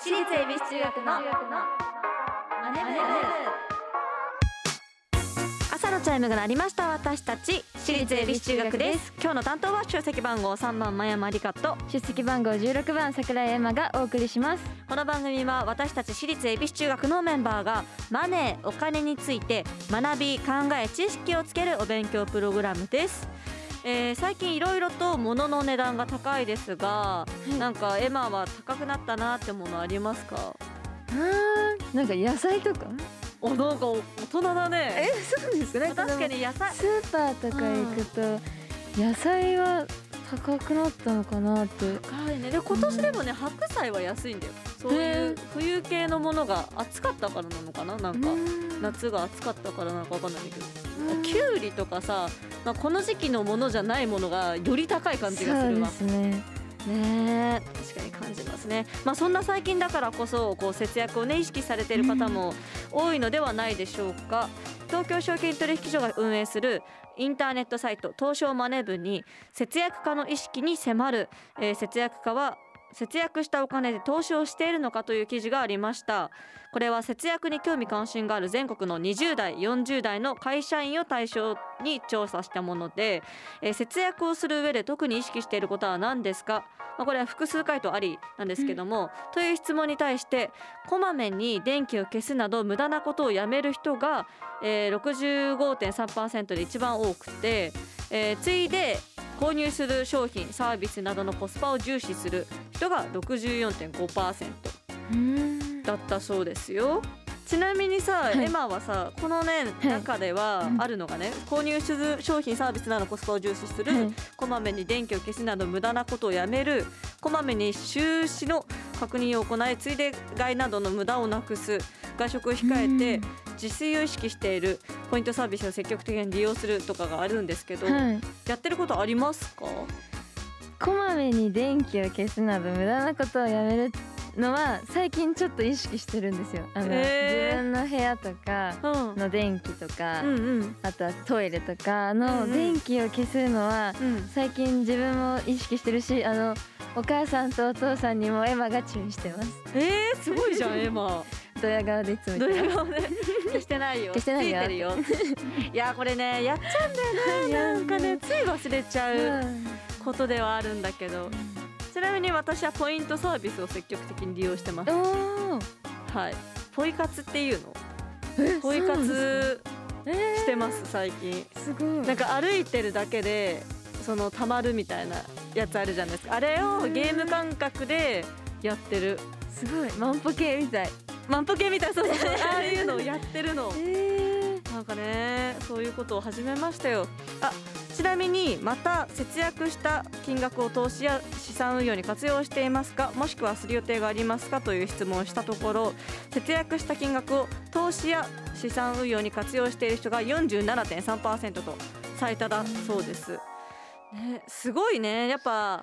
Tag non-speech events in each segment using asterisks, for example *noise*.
私立恵比寿中学のマネ部朝のチャイムが鳴りました私たち私立恵比寿中学です。今日の担当は出席番号3番真山理香と出席番号16番桜井エマがお送りします。この番組は私たち私立恵比寿中学のメンバーがマネーお金について学び考え知識をつけるお勉強プログラムですえー、最近いろいろと物の値段が高いですが、い。なんかエマは高くなったなってものありますか？あなんか野菜とか？おなんか大人だね。えそうですね。確かに野菜。スーパーとか行くと野菜は高くなったのかなって。高いね。で今年でもね白菜は安いんだよ。そういう冬系のものが暑かったからなのかな？なんか夏が暑かったからなのかわかんないけどきゅうりとかさ、まあ、この時期のものじゃないものがより高い感じがするわ。そうですね。ねえ確かに感じますね。まあそんな最近だからこそこう節約をね意識されている方も多いのではないでしょうか、東京証券取引所が運営するインターネットサイト東証マネ部に節約家の意識に迫る、えー節約家は節約したお金で投資をしているのかという記事がありました。これは節約に興味関心がある全国の20代40代の会社員を対象に調査したもので、えー節約をする上で特に意識していることは何ですか、まあ、これは複数回答ありなんですけども、という質問に対してこまめに電気を消すなど無駄なことをやめる人が、えー、65.3%で一番多くて、えー次いで購入する商品サービスなどのコスパを重視する人が64.5%うん。だったそうですよ。ちなみにさ、い。エマはさこのねはい。中ではうん。あるのがね、購入する商品サービスなどのコスパを重視する、はい。こまめに電気を消すなど無駄なことをやめるこまめに収支の確認を行いついで買いなどの無駄をなくす外食を控えて自炊を意識しているポイントサービスを積極的に利用するとかがあるんですけど、はい。やってることありますか？こまめに電気を消すなど無駄なことをやめるのは最近ちょっと意識してるんですよ。あの、へー。自分の部屋とかうん。の電気とか、うんうん。あとはトイレとかうんのうん。電気を消すのはうん。最近自分も意識してるしあのお母さんとお父さんにもエマが注意してます。えー、すごいじゃんエマドヤ顔でいつもど言ってまれがね消してないよ。消してないよ。ついてるよ。いやこれねやっちゃうんだよねなんかねつい忘れちゃすうことではあるんだけど。ちなみに私はポイントサービスを積極的に利用してます。はい。ポイ活っていうの？えポイそうなんです活えーしてます最近。すごい。なんか歩いてるだけでその溜まるみたいなやつあるじゃないですか。あれをゲーム感覚でやってる。すごい。万歩計みたい万歩計みたいなそうそう *laughs* ああいうのをやってるの。えなんかねそういうことを始めましたよ。あちなみにまた節約した金額を投資や資産運用に活用していますか？もしくはする予定がありますか？という質問をしたところ節約した金額を投資や資産運用に活用している人が47.3%と最多だそうです、ね、すごいね。やっぱ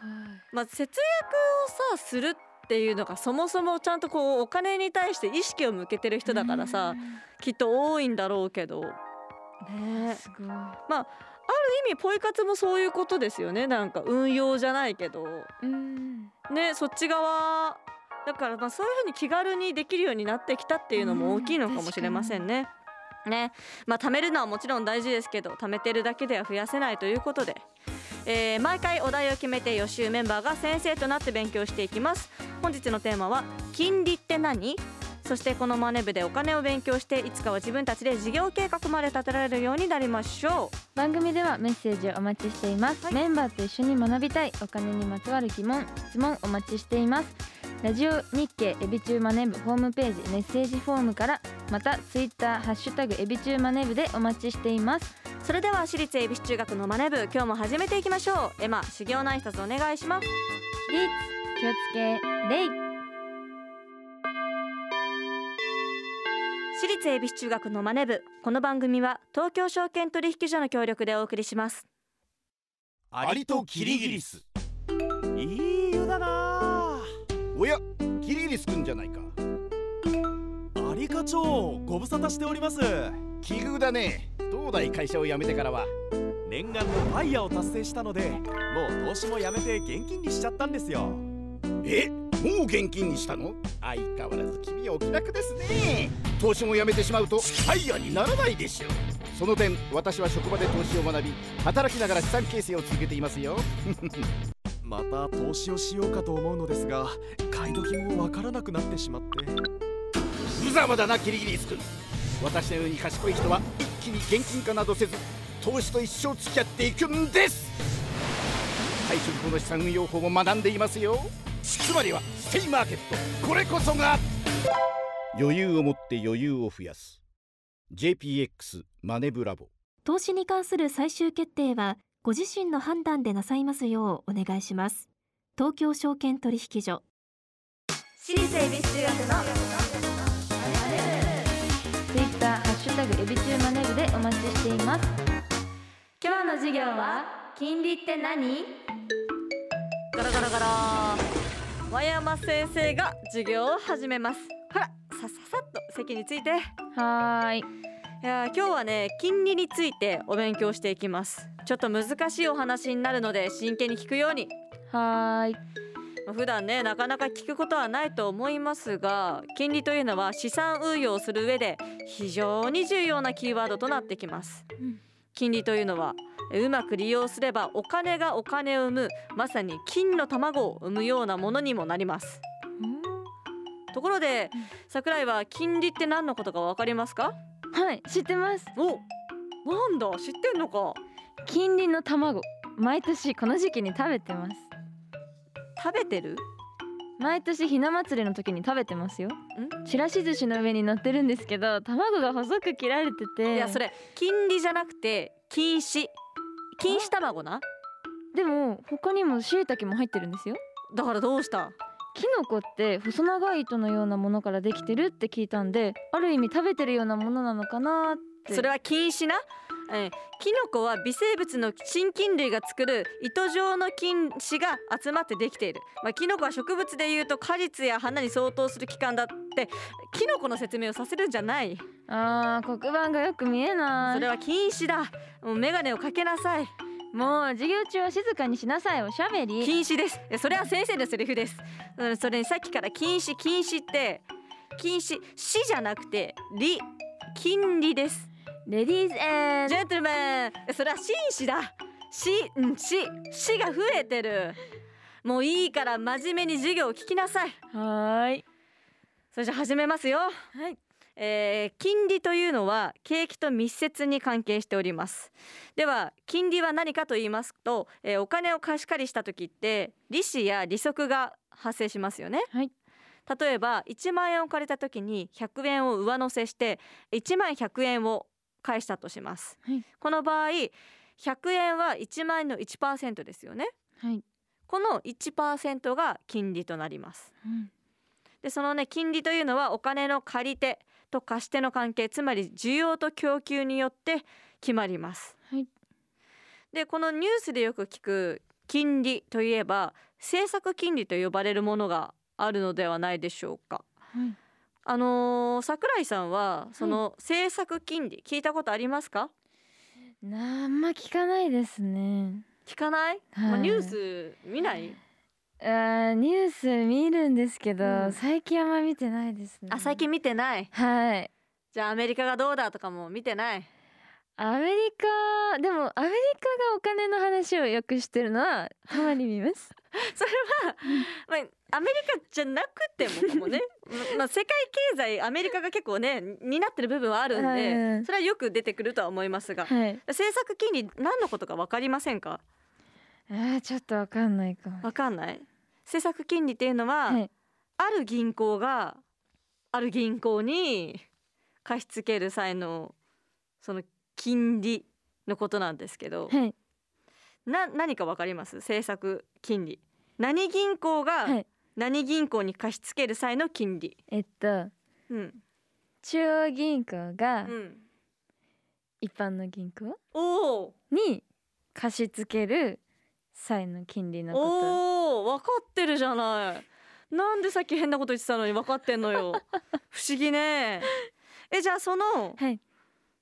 まあ、節約をさするっていうのがそもそもちゃんとこうお金に対して意識を向けてる人だからさきっと多いんだろうけど。ね。すごい。ある意味ポイ活もそういうことですよね。なんか運用じゃないけど。うん。ねそっち側だからまあそういうふうに気軽にできるようになってきたっていうのも大きいのかもしれませんね。ね。まあ貯めるのはもちろん大事ですけど貯めてるだけでは増やせないということで、えー毎回お題を決めて予習メンバーが先生となって勉強していきます。本日のテーマは金利って何？そしてこのマネ部でお金を勉強していつかは自分たちで事業計画まで立てられるようになりましょ番組ではメッセージをお待ちしています、メンバーと一緒に学びたいお金にまつわる疑問質問お待ちしています。ラジオ日経エビチューマネブホームページメッセージフォームからまたツイッターハッシュタグエビチューマネブでお待ちしています。うそれでは私立恵比寿中学のマネ部今日も始めていきましょう。エマ修行の挨拶お願いします。起立気をつけ礼私立恵比寿中学のマネ部この番組は東京証券取引所の協力でお送りします。アリとキリギリス。いい湯だな。おやキリギリスくんじゃないか。アリ課長ご無沙汰しております奇遇だね。東大会社を辞めてからは。念願のファイヤーを達成したのでもう投資もやめて現金にしちゃったんですよ。え？もう現金にしたの？相変わらず君はお気楽ですね。投資もやめてしまうとファイヤーにならないでしょ。うその点私は職場で投資を学び働きながら資産形成を続けていますよ。*laughs* また投資をしようかと思うのですが買い時もわからなくなってしまって。無様だなキリギリス君私のように賢い人は一気に現金化などせず投資と一生付き合っていくんです。退職後の資産運用法も学んでいますよ。つまりはステイマーケット。これこそが余裕を持って余裕を増やす。JPX マネブラボ。投資に関する最終決定はご自身の判断でなさいますようお願いします。東京証券取引所。私立恵比寿中学のュタグエビチューマネブでお待ちしています。今日の授業は金利って何？ガラガラガラ。和山先生が授業を始めます。ほらさささっと席について。いはーい。やー今日はね金利についてお勉強していきます。ちょっと難しいお話になるので真剣に聞くように。はーい。まあ普段ねなかなか聞くことはないと思いますが金利というのは資産運用をする上で非常に重要なキーワードとなってきます、うん。金利というのはえうまく利用すればお金がお金を生むまさに金の卵を生むようなものにもなります。ところで桜井は金利って何のことかわかりますか？はい知ってます。おなんだ知ってんのか。金利の卵毎年この時期に食べてます食べてる？毎年ひな祭りの時に食べてますよ。ちらし寿司の上に乗ってるんですけど卵が細く切られてて。いやそれ金利じゃなくて金糸。金糸卵な？でも他にも椎茸も入ってるんですよ。だからどうした？キノコって細長い糸のようなものからできてるって聞いたんである意味食べてるようなものなのかなって。それは菌糸な、えー、キノコは微生物の真菌類が作る糸状の菌糸が集まってできている、まあ、キノコは植物でいうと果実や花に相当する器官だってキノコの説明をさせるんじゃない。あー黒板がよく見えない。それは菌糸だ。もう眼鏡をかけなさい。もう授業中は静かにしなさいおしゃべり。禁止です。それは先生のセリフです。うんそれにさっきから禁止禁止って。禁止死じゃなくて利金利ですレディーズエンジェントルメン。それは紳士だ。死うん死死が増えてる。もういいから真面目に授業を聞きなさい。はーい。それじゃ始めますよ。はい。えー金利というのは景気と密接に関係しております。では金利は何かと言いますと、えーお金を貸し借りした時って利子や利息が発生しますよね、はい。例えば1万円を借りた時に100円を上乗せして1万100円を返したとします、はい。この場合100円は1万円の1%ですよね。はい、この1%が金利となります。うん。でそのね金利というのはお金の借り手と貸し手の関係つまり需要と供給によって決まります。はい。でこのニュースでよく聞く金利といえば政策金利と呼ばれるものがあるのではないでしょうか。はいあのー桜井さんはその政策金利聞いたことありますか？なあんま聞かないですね聞かない？はいまあニュース見ない？あーニュース見るんですけど、うん最近あんま見てないですねあ最近見てない？はいじゃあアメリカがどうだとかも見てない？アメリカでもアメリカがお金の話をよくしてるのはたまに見ます *laughs* *laughs* それは、まあ、アメリカじゃなくてもかもね、ま *laughs* まあ、世界経済アメリカが結構ね担ってる部分はあるんで、はい。それはよく出てくるとは思いますが、はい。政策金利何のことか分かりませんか？あーちょっとわかんないかも。分かんない？政策金利っていうのは、はい。ある銀行がある銀行に貸し付ける際のその金利のことなんですけど、はいな何か分かります？政策金利。何銀行がはい。何銀行に貸し付ける際の金利、えっとうん。中央銀行がうん、一般の銀行に貸し付ける際の金利のこと。おお分かってるじゃない。なんでさっき変なこと言ってたのに分かってんのよ。*laughs* 不思議ね。えじゃあそのはい。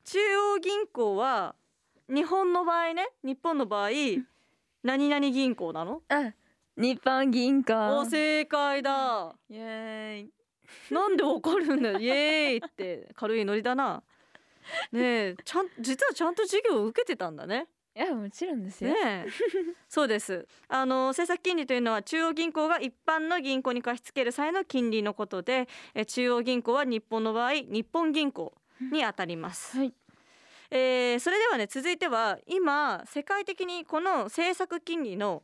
中央銀行は日本の場合ね日本の場合何々銀行なの？あ日本銀行。お正解だ。イエーイ。なんでわかるんだよ。*laughs* イエーイって。軽いノリだな。ねえちゃん実はちゃんと授業を受けてたんだね。いやもちろんですよ、ねえ。そうです。あの政策金利というのは中央銀行が一般の銀行に貸し付ける際の金利のことでえ中央銀行は日本の場合日本銀行にあたります、はいえーそれではね続いては今世界的にこの政策金利の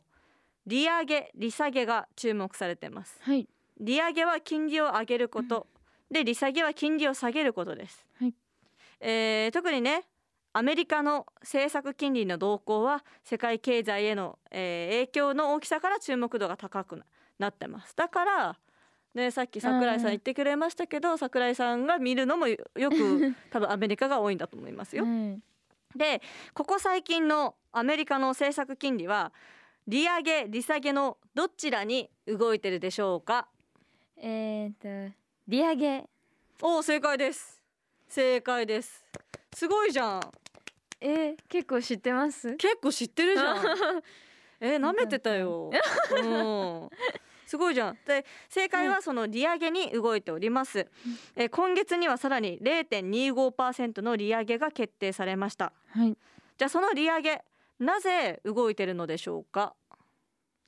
利上げ利下げが注目されています。はい。利上げは金利を上げること、で利下げは金利を下げることです、はい。えー特にねアメリカの政策金利の動向は世界経済への、えー影響の大きさから注目度が高くななってます。だからね、さっき桜井さん言ってくれましたけど、桜井さんが見るのもよ *laughs* よく多分アメリカが多いんだと思いますよ。はい。でここ最近のアメリカの政策金利は利上げ利下げのどちらに動いてるでしょうか？えー、と利上げ。おお正解です。正解です。すごいじゃん。えー、結構知ってます？結構知ってるじゃん。*laughs* え舐めてたよ、*laughs* うん、すごいじゃん。で正解はその利上げに動いております、え今月にはさらに0.25%の利上げが決定されました。はい。じゃあその利上げなぜ動いてるのでしょうか？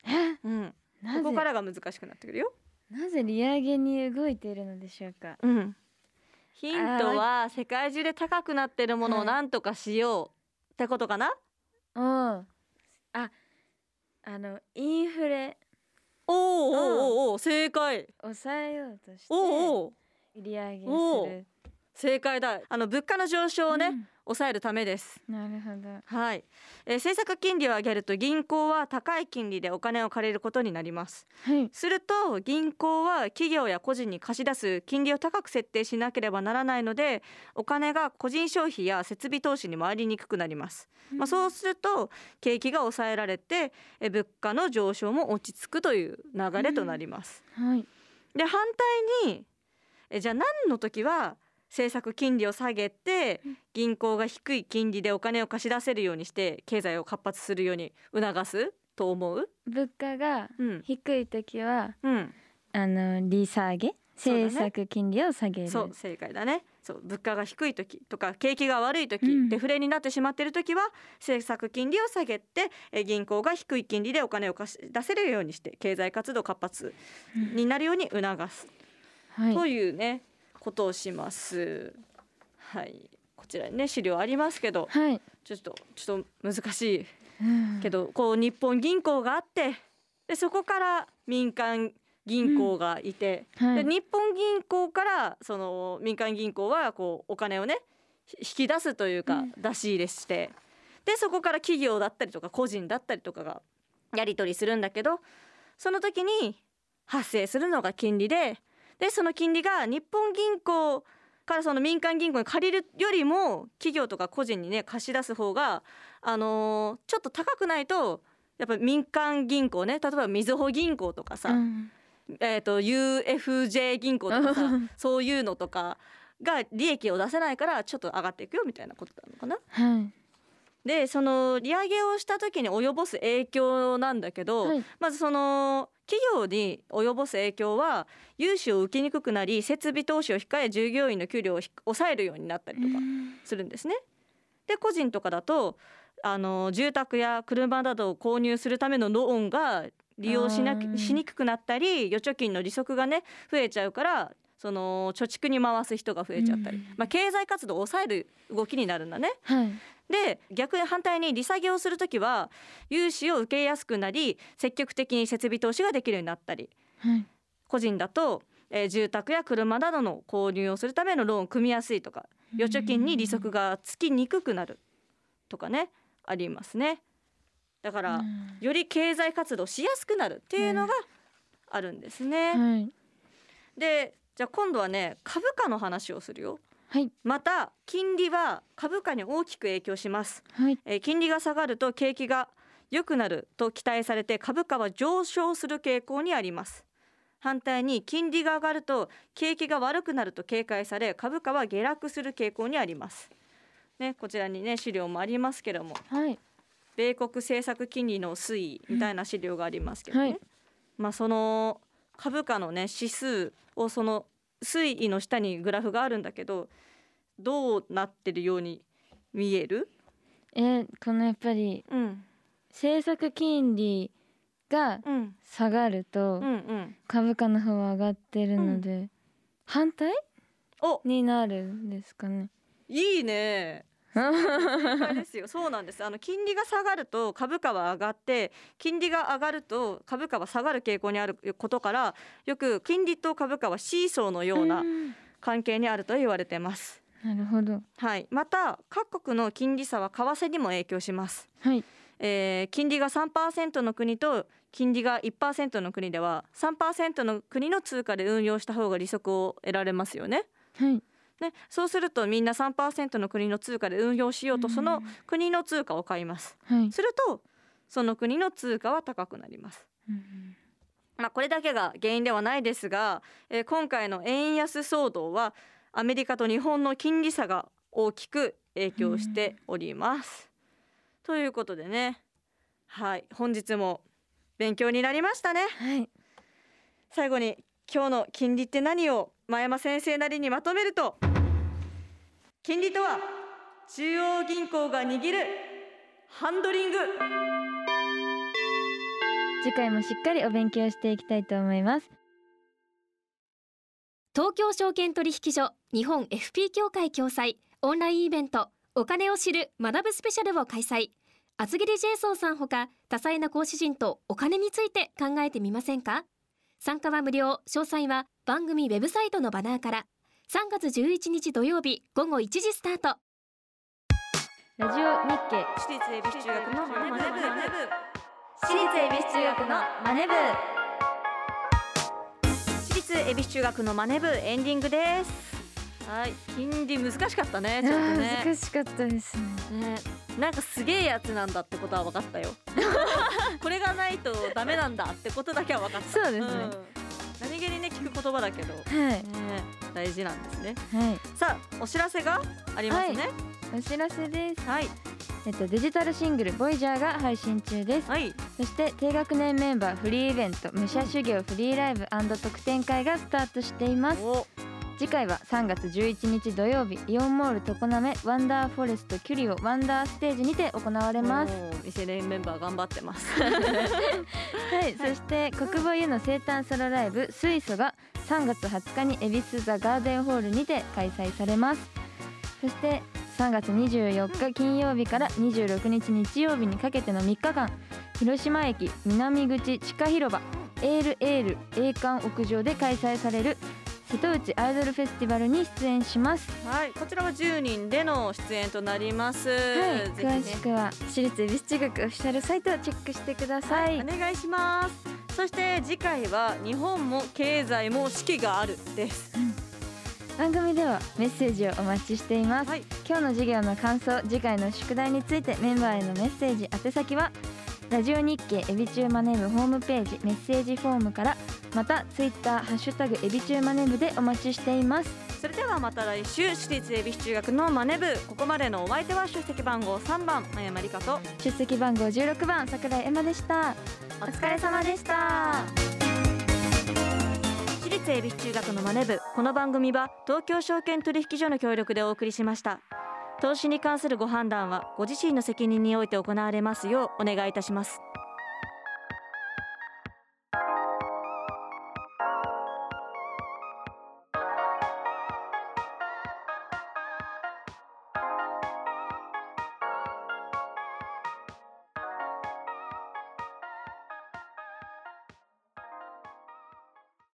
え？うん。ここからが難しくなってくるよ。なぜ利上げに動いているのでしょうか？うん。ヒントは世界中で高くなってるものをなんとかしようってことかな、おーああのインフレおーおーおーおー正解。抑えようとしておーおー。利上げおする。正解だ。あの物価の上昇をね、うん抑えるためです。なるほど。はい、えー政策金利を上げると銀行は高い金利でお金を借りることになります。はい。すると銀行は企業や個人に貸し出す金利を高く設定しなければならないのでお金が個人消費や設備投資に回りにくくなります、まあ、そうすると景気が抑えられてえー物価の上昇も落ち着くという流れとなります、はい。で反対にえじゃあ何の時は政策金利を下げて銀行が低い金利でお金を貸し出せるようにして経済を活発するように促すと思う？物価がうん、低い時はうん、あの利下げ政策金利を下げる。そう正解だね。そう物価が低い時とか景気が悪い時、うん。デフレになってしまっている時は政策金利を下げてえ銀行が低い金利でお金を貸し出せるようにして経済活動活発になるように促す。はい。というねことをします。はい、こちらにね資料ありますけど、はい。ちょっとちょっと難しい。うん。けど、こう日本銀行があって、でそこから民間銀行がいて、はい。で日本銀行からその民間銀行はこうお金をねひ引き出すというか、うん。出し入れして、でそこから企業だったりとか個人だったりとかがやり取りするんだけど、その時に発生するのが金利で。でその金利が日本銀行からその民間銀行に借りるよりも企業とか個人にね貸し出す方が、あのーちょっと高くないとやっぱり民間銀行ね例えばみずほ銀行とかさ、うん。えー、と UFJ 銀行とかさ *laughs* そういうのとかが利益を出せないからちょっと上がっていくよみたいなことなのかな。はい。でその利上げをした時に及ぼす影響なんだけど、はい。まずその企業に及ぼす影響は融資を受けにくくなり設備投資を控え従業員の給料をひ抑えるようになったりとかするんですね。で個人とかだとあの住宅や車などを購入するためのローンが利用しなしにくくなったり預貯金の利息がね増えちゃうからその貯蓄に回す人が増えちゃったり、うん。まあ、経済活動を抑える動きになるんだね。はい。で逆に反対に利下げをするときは融資を受けやすくなり積極的に設備投資ができるようになったり。はい。個人だと、えー住宅や車などの購入をするためのローンを組みやすいとか預貯金に利息がつきにくくなるとかねありますね。だから、うん。より経済活動しやすくなるっていうのがあるんですね。はい。でじゃあ今度はね株価の話をするよ。はい。また金利は株価に大きく影響します。はい。えー金利が下がると景気が良くなると期待されて株価は上昇する傾向にあります。反対に金利が上がると景気が悪くなると警戒され株価は下落する傾向にあります。ね、こちらにね資料もありますけども。はい。米国政策金利の推移みたいな資料がありますけどね、はい。まあその株価のね指数をその推移の下にグラフがあるんだけどどうなってるように見える？えーこのやっぱりうん政策金利がうん下がるとうんうん。株価の方は上がってるので、反対おになるんですかね。いいね。*laughs* ですよ。そうなんです。あの金利が下がると株価は上がって、金利が上がると株価は下がる傾向にあることから、よく金利と株価はシーソーのようなうん関係にあると言われてます。なるほど。はい。また各国の金利差は為替にも影響します。はい。えー金利が3%の国と金利が1%の国では3%の国の通貨で運用した方が利息を得られますよね。はい。ね、そうするとみんな3%の国の通貨で運用しようとその国の通貨を買います。はい。するとその国の通貨は高くなります。うんまあ、これだけが原因ではないですが、えー今回の円安騒動はアメリカと日本の金利差が大きく影響しております。ということでねはい本日も勉強になりましたね。はい。最後に今日の金利って何を真山先生なりにまとめると金利とは中央銀行が握るハンドリング。次回もしっかりお勉強していきたいと思います。東京証券取引所日本 FP 協会共催。オンラインイベント。お金を知る学ぶスペシャルを開催。厚切りジェイソンさんほか多彩な講師陣とお金について考えてみませんか？参加は無料。詳細は番組ウェブサイトのバナーから3月11日土曜日午後1時スタート。ラジオ日経。私立恵比寿中学のマネブ私立恵比寿中学のマネ部。私立恵比寿中学のマネ部。エンディングです。はい。金利難しかったねちょっとね。難しかったですね。ね。なんかすげえやつなんだってことは分かったよ。*laughs* これがないとダメなんだってことだけは分かった。そうですね。ん。何気にね言葉だけど、ね、はい大事なんですねはい。さあお知らせがありますねお知らせです。はいえっとデジタルシングルボイジャーが配信中です。はいそして低学年メンバーフリーイベント武者修行フリーライブ特典会がスタートしています。お次回は3月11日土曜日イオンモール常滑ワンダーフォレストキュリオワンダーステージにて行われます。おー未成年メンバー頑張ってます *laughs* はい、そして国母湯の生誕ソロライブ水素が3月20日に恵比寿ザガーデンホールにて開催されますそして3月24日金曜日から26日日曜日にかけての3日間広島駅南口地下広場エールエール栄冠屋上で開催される瀬戸内アイドルフェスティバルに出演します、はい。こちらは10人での出演となります、はい、詳しくは私立恵比寿中学オフィシャルサイトをチェックしてください、お願いします。そして次回は日本も経済も四季があるです。番組ではメッセージをお待ちしています、はい。今日の授業の感想次回の宿題についてメンバーへのメッセージ宛先はラジオ日経エビチューマネブホームページメッセージフォームからまたツイッターハッシュタグエビチューマネブでお待ちしています。それではまた来週私立恵比寿中学のマネ部。ここまでのお相手は出席番号3番真山理香と。出席番号16番桜井エマでした。お疲れ様でした。私立恵比寿中学のマネ部。この番組は東京証券取引所の協力でお送りしました。投資に関するご判断はご自身の責任において行われますようお願いいたします